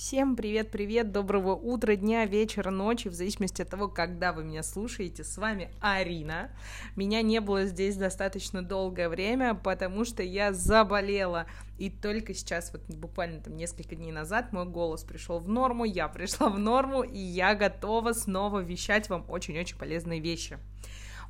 Всем привет-привет, доброго утра, дня, вечера, ночи, в зависимости от того, когда вы меня слушаете. С вами Арина. Меня не было здесь достаточно долгое время, потому что я заболела. И только сейчас, вот буквально там несколько дней назад, мой голос пришел в норму, я пришла в норму, и я готова снова вещать вам очень-очень полезные вещи.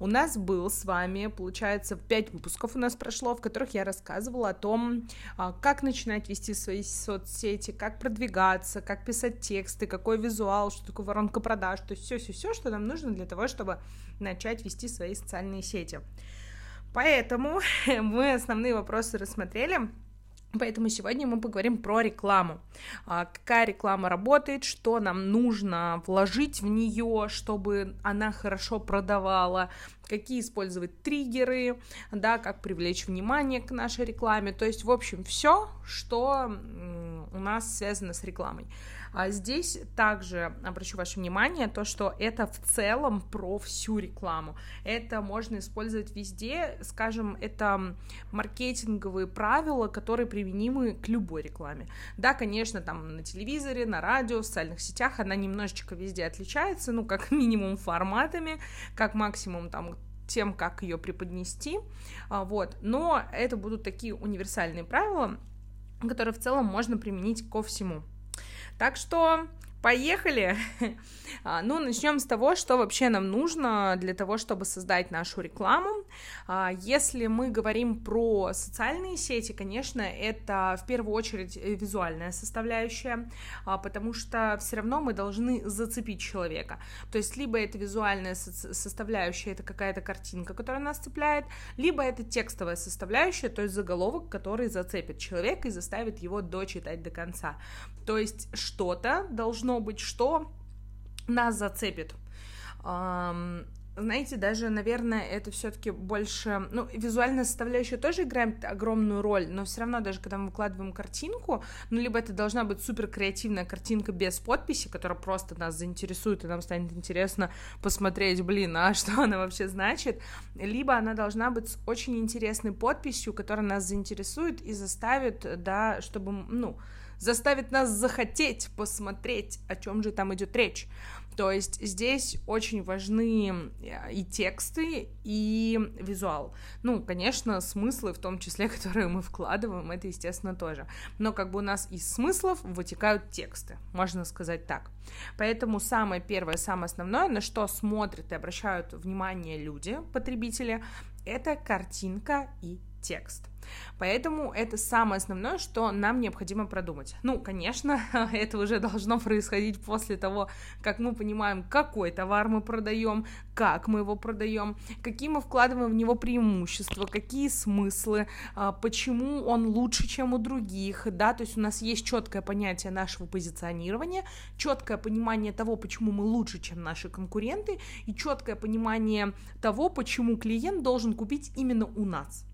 У нас был с вами, получается, пять выпусков у нас прошло, в которых я рассказывала о том, а, как начинать вести свои соцсети, как продвигаться, как писать тексты, какой визуал, что такое воронка продаж, то есть все-все-все, что нам нужно для того, чтобы начать вести свои социальные сети. Поэтому мы основные вопросы рассмотрели. Поэтому сегодня мы поговорим про рекламу. А, какая реклама работает, что нам нужно вложить в нее, чтобы она хорошо продавала, какие использовать триггеры, да, как привлечь внимание к нашей рекламе. То есть, в общем, все, что у нас связано с рекламой. А здесь также обращу ваше внимание, то, что это в целом про всю рекламу. Это можно использовать везде, скажем, это маркетинговые правила, которые применимы к любой рекламе. Да, конечно, там на телевизоре, на радио, в социальных сетях она немножечко везде отличается, ну, как минимум форматами, как максимум там тем, как ее преподнести, а, вот, но это будут такие универсальные правила, которые в целом можно применить ко всему. Так что Поехали! А, ну, начнем с того, что вообще нам нужно для того, чтобы создать нашу рекламу. А, если мы говорим про социальные сети, конечно, это в первую очередь визуальная составляющая, а, потому что все равно мы должны зацепить человека. То есть либо это визуальная составляющая, это какая-то картинка, которая нас цепляет, либо это текстовая составляющая, то есть заголовок, который зацепит человека и заставит его дочитать до конца. То есть что-то должно быть, что нас зацепит. Знаете, даже, наверное, это все-таки больше, ну, визуальная составляющая тоже играет огромную роль, но все равно даже когда мы выкладываем картинку, ну, либо это должна быть супер креативная картинка без подписи, которая просто нас заинтересует, и нам станет интересно посмотреть, блин, а что она вообще значит, либо она должна быть с очень интересной подписью, которая нас заинтересует и заставит, да, чтобы, ну, заставит нас захотеть посмотреть, о чем же там идет речь. То есть здесь очень важны э, и тексты, и визуал. Ну, конечно, смыслы, в том числе, которые мы вкладываем, это, естественно, тоже. Но как бы у нас из смыслов вытекают тексты, можно сказать так. Поэтому самое первое, самое основное, на что смотрят и обращают внимание люди, потребители, это картинка и текст. Поэтому это самое основное, что нам необходимо продумать. Ну, конечно, это уже должно происходить после того, как мы понимаем, какой товар мы продаем, как мы его продаем, какие мы вкладываем в него преимущества, какие смыслы, а, почему он лучше, чем у других, да, то есть у нас есть четкое понятие нашего позиционирования, четкое понимание того, почему мы лучше, чем наши конкуренты, и четкое понимание того, почему клиент должен купить именно у нас.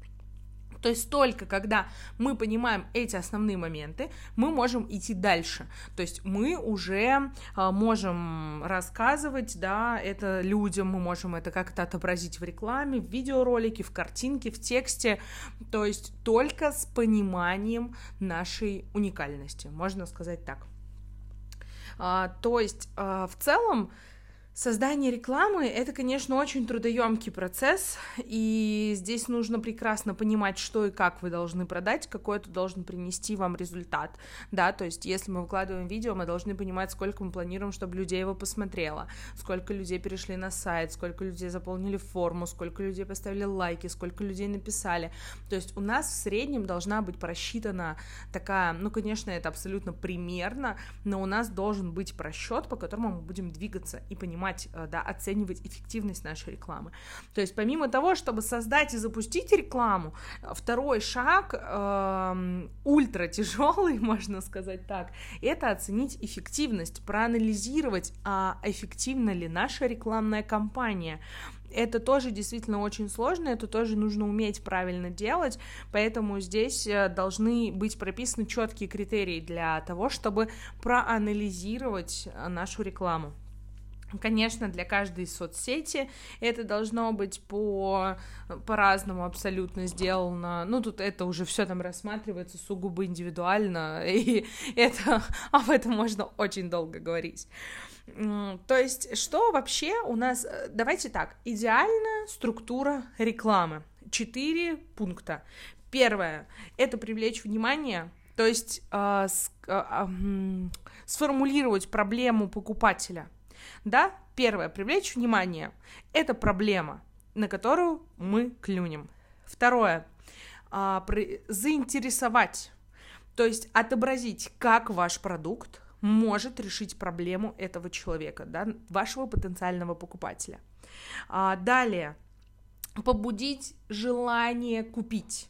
То есть только когда мы понимаем эти основные моменты, мы можем идти дальше. То есть мы уже а, можем рассказывать, да, это людям, мы можем это как-то отобразить в рекламе, в видеоролике, в картинке, в тексте. То есть только с пониманием нашей уникальности, можно сказать так. А, то есть а, в целом Создание рекламы — это, конечно, очень трудоемкий процесс, и здесь нужно прекрасно понимать, что и как вы должны продать, какой это должен принести вам результат, да, то есть если мы выкладываем видео, мы должны понимать, сколько мы планируем, чтобы людей его посмотрело, сколько людей перешли на сайт, сколько людей заполнили форму, сколько людей поставили лайки, сколько людей написали, то есть у нас в среднем должна быть просчитана такая, ну, конечно, это абсолютно примерно, но у нас должен быть просчет, по которому мы будем двигаться и понимать, понимать, э, да, оценивать эффективность нашей рекламы. То есть помимо того, чтобы создать и запустить рекламу, второй шаг э, ультра тяжелый, можно сказать так, это оценить эффективность, проанализировать, а эффективна ли наша рекламная кампания это тоже действительно очень сложно, это тоже нужно уметь правильно делать, поэтому здесь э, должны быть прописаны четкие критерии для того, чтобы проанализировать э, нашу рекламу. Конечно, для каждой соцсети это должно быть по по-разному абсолютно сделано. Ну, тут это уже все там рассматривается сугубо индивидуально, и это об этом можно очень долго говорить. То есть, что вообще у нас... Э, давайте так, идеальная структура рекламы. Четыре пункта. Первое — это привлечь внимание, то есть э, с, э, э, сформулировать проблему покупателя — да, первое, привлечь внимание. Это проблема, на которую мы клюнем. Второе, а, заинтересовать, то есть отобразить, как ваш продукт может решить проблему этого человека, да, вашего потенциального покупателя. А, далее, побудить желание купить.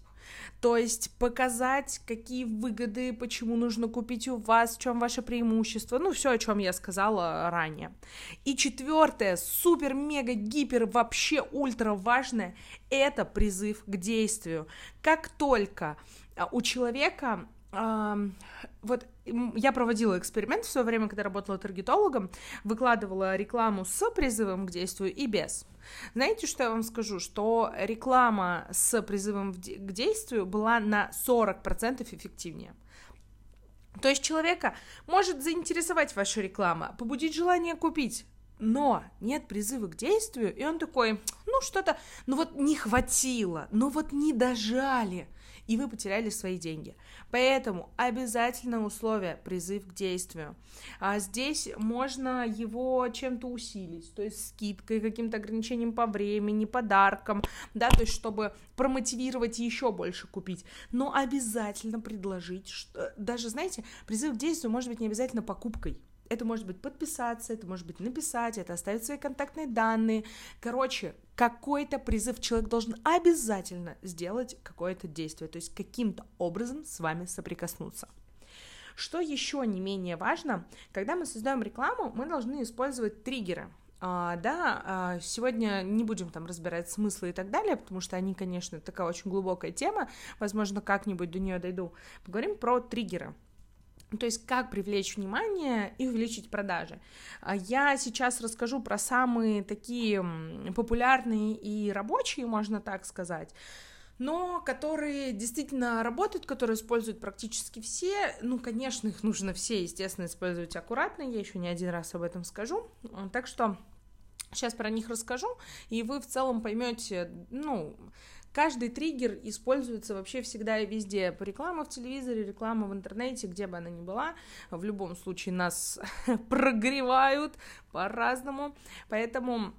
То есть показать, какие выгоды, почему нужно купить у вас, в чем ваше преимущество, ну, все, о чем я сказала ранее. И четвертое, супер, мега, гипер, вообще ультра важное, это призыв к действию. Как только а, у человека вот я проводила эксперимент в свое время, когда работала таргетологом, выкладывала рекламу с призывом к действию и без. Знаете, что я вам скажу? Что реклама с призывом к действию была на 40% эффективнее. То есть человека может заинтересовать ваша реклама, побудить желание купить, но нет призыва к действию, и он такой, ну что-то, ну вот не хватило, ну вот не дожали, и вы потеряли свои деньги. Поэтому обязательно условие призыв к действию. А здесь можно его чем-то усилить, то есть скидкой, каким-то ограничением по времени, подарком, да, то есть чтобы промотивировать еще больше купить. Но обязательно предложить, что, даже, знаете, призыв к действию может быть не обязательно покупкой. Это может быть подписаться, это может быть написать, это оставить свои контактные данные. Короче, какой-то призыв человек должен обязательно сделать какое-то действие, то есть каким-то образом с вами соприкоснуться. Что еще не менее важно, когда мы создаем рекламу, мы должны использовать триггеры. А, да, а, сегодня не будем там разбирать смыслы и так далее, потому что они, конечно, такая очень глубокая тема, возможно, как-нибудь до нее дойду. Поговорим про триггеры. То есть как привлечь внимание и увеличить продажи. А я сейчас расскажу про самые такие популярные и рабочие, можно так сказать, но которые действительно работают, которые используют практически все. Ну, конечно, их нужно все, естественно, использовать аккуратно, я еще не один раз об этом скажу. Так что сейчас про них расскажу, и вы в целом поймете, ну, Каждый триггер используется вообще всегда и везде. Реклама в телевизоре, реклама в интернете, где бы она ни была. В любом случае нас прогревают по-разному. Поэтому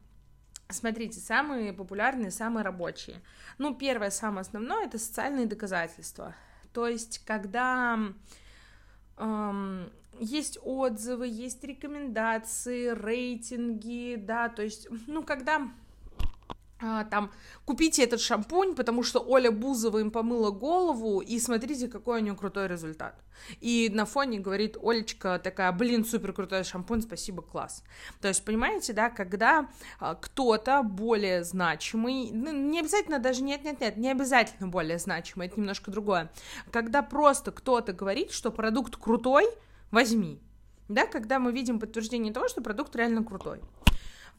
Смотрите, самые популярные, самые рабочие. Ну, первое, самое основное, это социальные доказательства. То есть, когда эм, есть отзывы, есть рекомендации, рейтинги, да, то есть, ну, когда там, купите этот шампунь, потому что Оля Бузова им помыла голову, и смотрите, какой у нее крутой результат. И на фоне говорит Олечка такая, блин, супер крутой шампунь, спасибо, класс. То есть, понимаете, да, когда а, кто-то более значимый, ну, не обязательно даже, нет-нет-нет, не обязательно более значимый, это немножко другое. Когда просто кто-то говорит, что продукт крутой, возьми. Да, когда мы видим подтверждение того, что продукт реально крутой.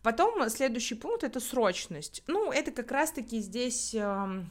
Потом следующий пункт это срочность. Ну, это как раз-таки здесь э,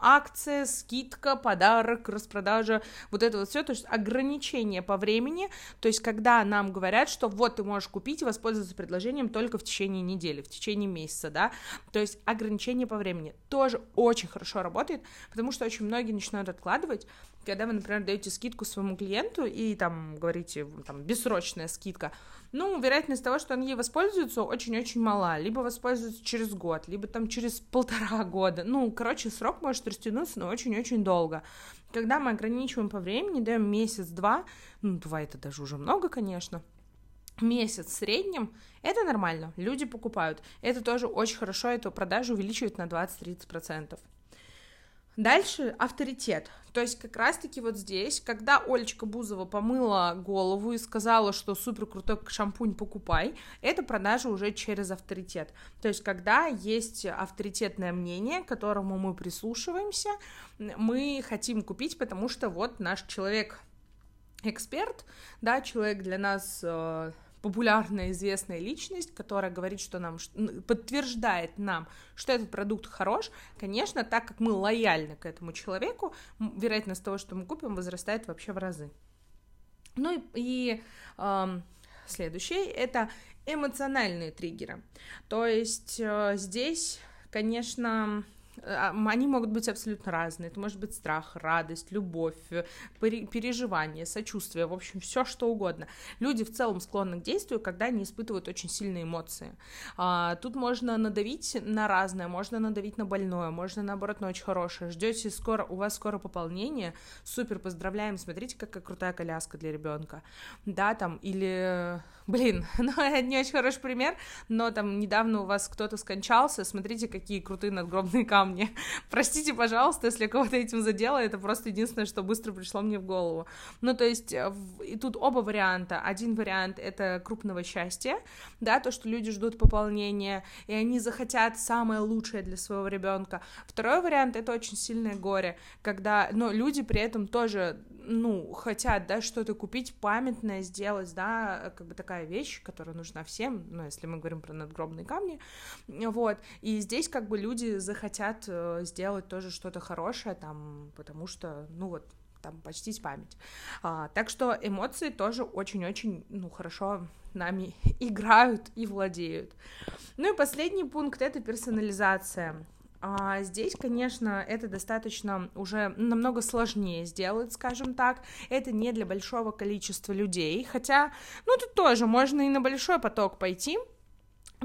акция, скидка, подарок, распродажа, вот это вот все, то есть ограничение по времени, то есть когда нам говорят, что вот ты можешь купить и воспользоваться предложением только в течение недели, в течение месяца, да, то есть ограничение по времени тоже очень хорошо работает, потому что очень многие начинают откладывать, когда вы, например, даете скидку своему клиенту и там говорите, там, бессрочная скидка, ну, вероятность того, что он ей воспользуется, очень-очень мала. Либо воспользуется через год, либо там через полтора года. Ну, короче, срок может растянуться, но очень-очень долго. Когда мы ограничиваем по времени, даем месяц-два, ну, два это даже уже много, конечно, месяц в среднем, это нормально, люди покупают. Это тоже очень хорошо, эту продажу увеличивает на 20-30%. Дальше авторитет. То есть как раз-таки вот здесь, когда Олечка Бузова помыла голову и сказала, что супер крутой шампунь покупай, это продажа уже через авторитет. То есть когда есть авторитетное мнение, к которому мы прислушиваемся, мы хотим купить, потому что вот наш человек эксперт, да, человек для нас э, популярная, известная личность, которая говорит, что нам, подтверждает нам, что этот продукт хорош, конечно, так как мы лояльны к этому человеку, вероятность того, что мы купим, возрастает вообще в разы. Ну и, и э, следующее это эмоциональные триггеры. То есть э, здесь, конечно, они могут быть абсолютно разные. Это может быть страх, радость, любовь, э, переживание, сочувствие, в общем, все что угодно. Люди в целом склонны к действию, когда они испытывают очень сильные эмоции. А, тут можно надавить на разное, можно надавить на больное, можно наоборот на очень хорошее. Ждете скоро, у вас скоро пополнение, супер, поздравляем, смотрите, какая крутая коляска для ребенка, да, там, или Блин, ну это не очень хороший пример, но там недавно у вас кто-то скончался, смотрите, какие крутые надгробные камни. Простите, пожалуйста, если кого-то этим задело, это просто единственное, что быстро пришло мне в голову. Ну, то есть, э, и тут оба варианта. Один вариант — это крупного счастья, да, то, что люди ждут пополнения, и они захотят самое лучшее для своего ребенка. Второй вариант — это очень сильное горе, когда, но люди при этом тоже ну, хотят, да, что-то купить памятное, сделать, да, как бы такая вещь, которая нужна всем, ну, если мы говорим про надгробные камни, вот, и здесь как бы люди захотят э, сделать тоже что-то хорошее, там, потому что, ну, вот, там, почтить память. А, так что эмоции тоже очень-очень, ну, хорошо нами играют и владеют. Ну и последний пункт — это персонализация. А здесь, конечно, это достаточно уже намного сложнее сделать, скажем так. Это не для большого количества людей, хотя, ну, тут тоже можно и на большой поток пойти,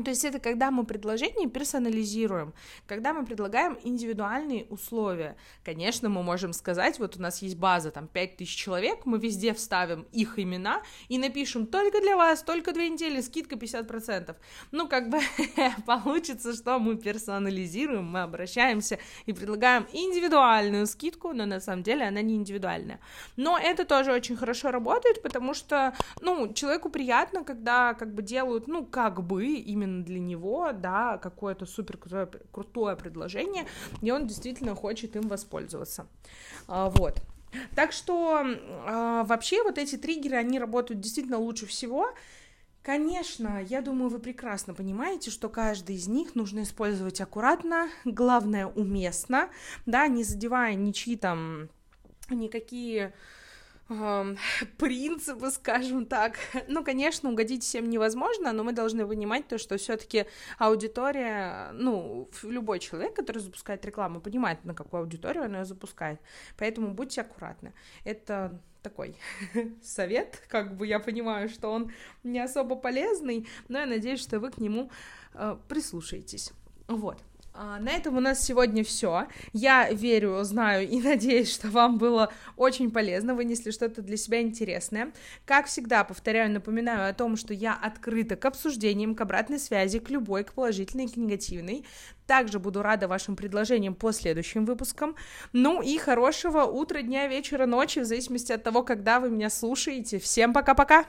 то есть это когда мы предложение персонализируем, когда мы предлагаем индивидуальные условия. Конечно, мы можем сказать, вот у нас есть база, там, 5000 человек, мы везде вставим их имена и напишем только для вас, только две недели, скидка 50%. Ну, как бы получится, что мы персонализируем, мы обращаемся и предлагаем индивидуальную скидку, но на самом деле она не индивидуальная. Но это тоже очень хорошо работает, потому что, ну, человеку приятно, когда как бы делают, ну, как бы именно именно для него, да, какое-то супер крутое, крутое предложение, и он действительно хочет им воспользоваться. А, вот. Так что а, вообще вот эти триггеры, они работают действительно лучше всего. Конечно, я думаю, вы прекрасно понимаете, что каждый из них нужно использовать аккуратно, главное уместно, да, не задевая ничьи там никакие принципы, скажем так. Ну, конечно, угодить всем невозможно, но мы должны понимать то, что все-таки аудитория, ну, любой человек, который запускает рекламу, понимает, на какую аудиторию она ее запускает. Поэтому будьте аккуратны. Это такой совет, как бы я понимаю, что он не особо полезный, но я надеюсь, что вы к нему э, прислушаетесь. Вот. А, на этом у нас сегодня все. Я верю, знаю и надеюсь, что вам было очень полезно, вынесли что-то для себя интересное. Как всегда, повторяю, напоминаю о том, что я открыта к обсуждениям, к обратной связи, к любой, к положительной, к негативной. Также буду рада вашим предложениям по следующим выпускам. Ну и хорошего утра, дня, вечера, ночи, в зависимости от того, когда вы меня слушаете. Всем пока-пока!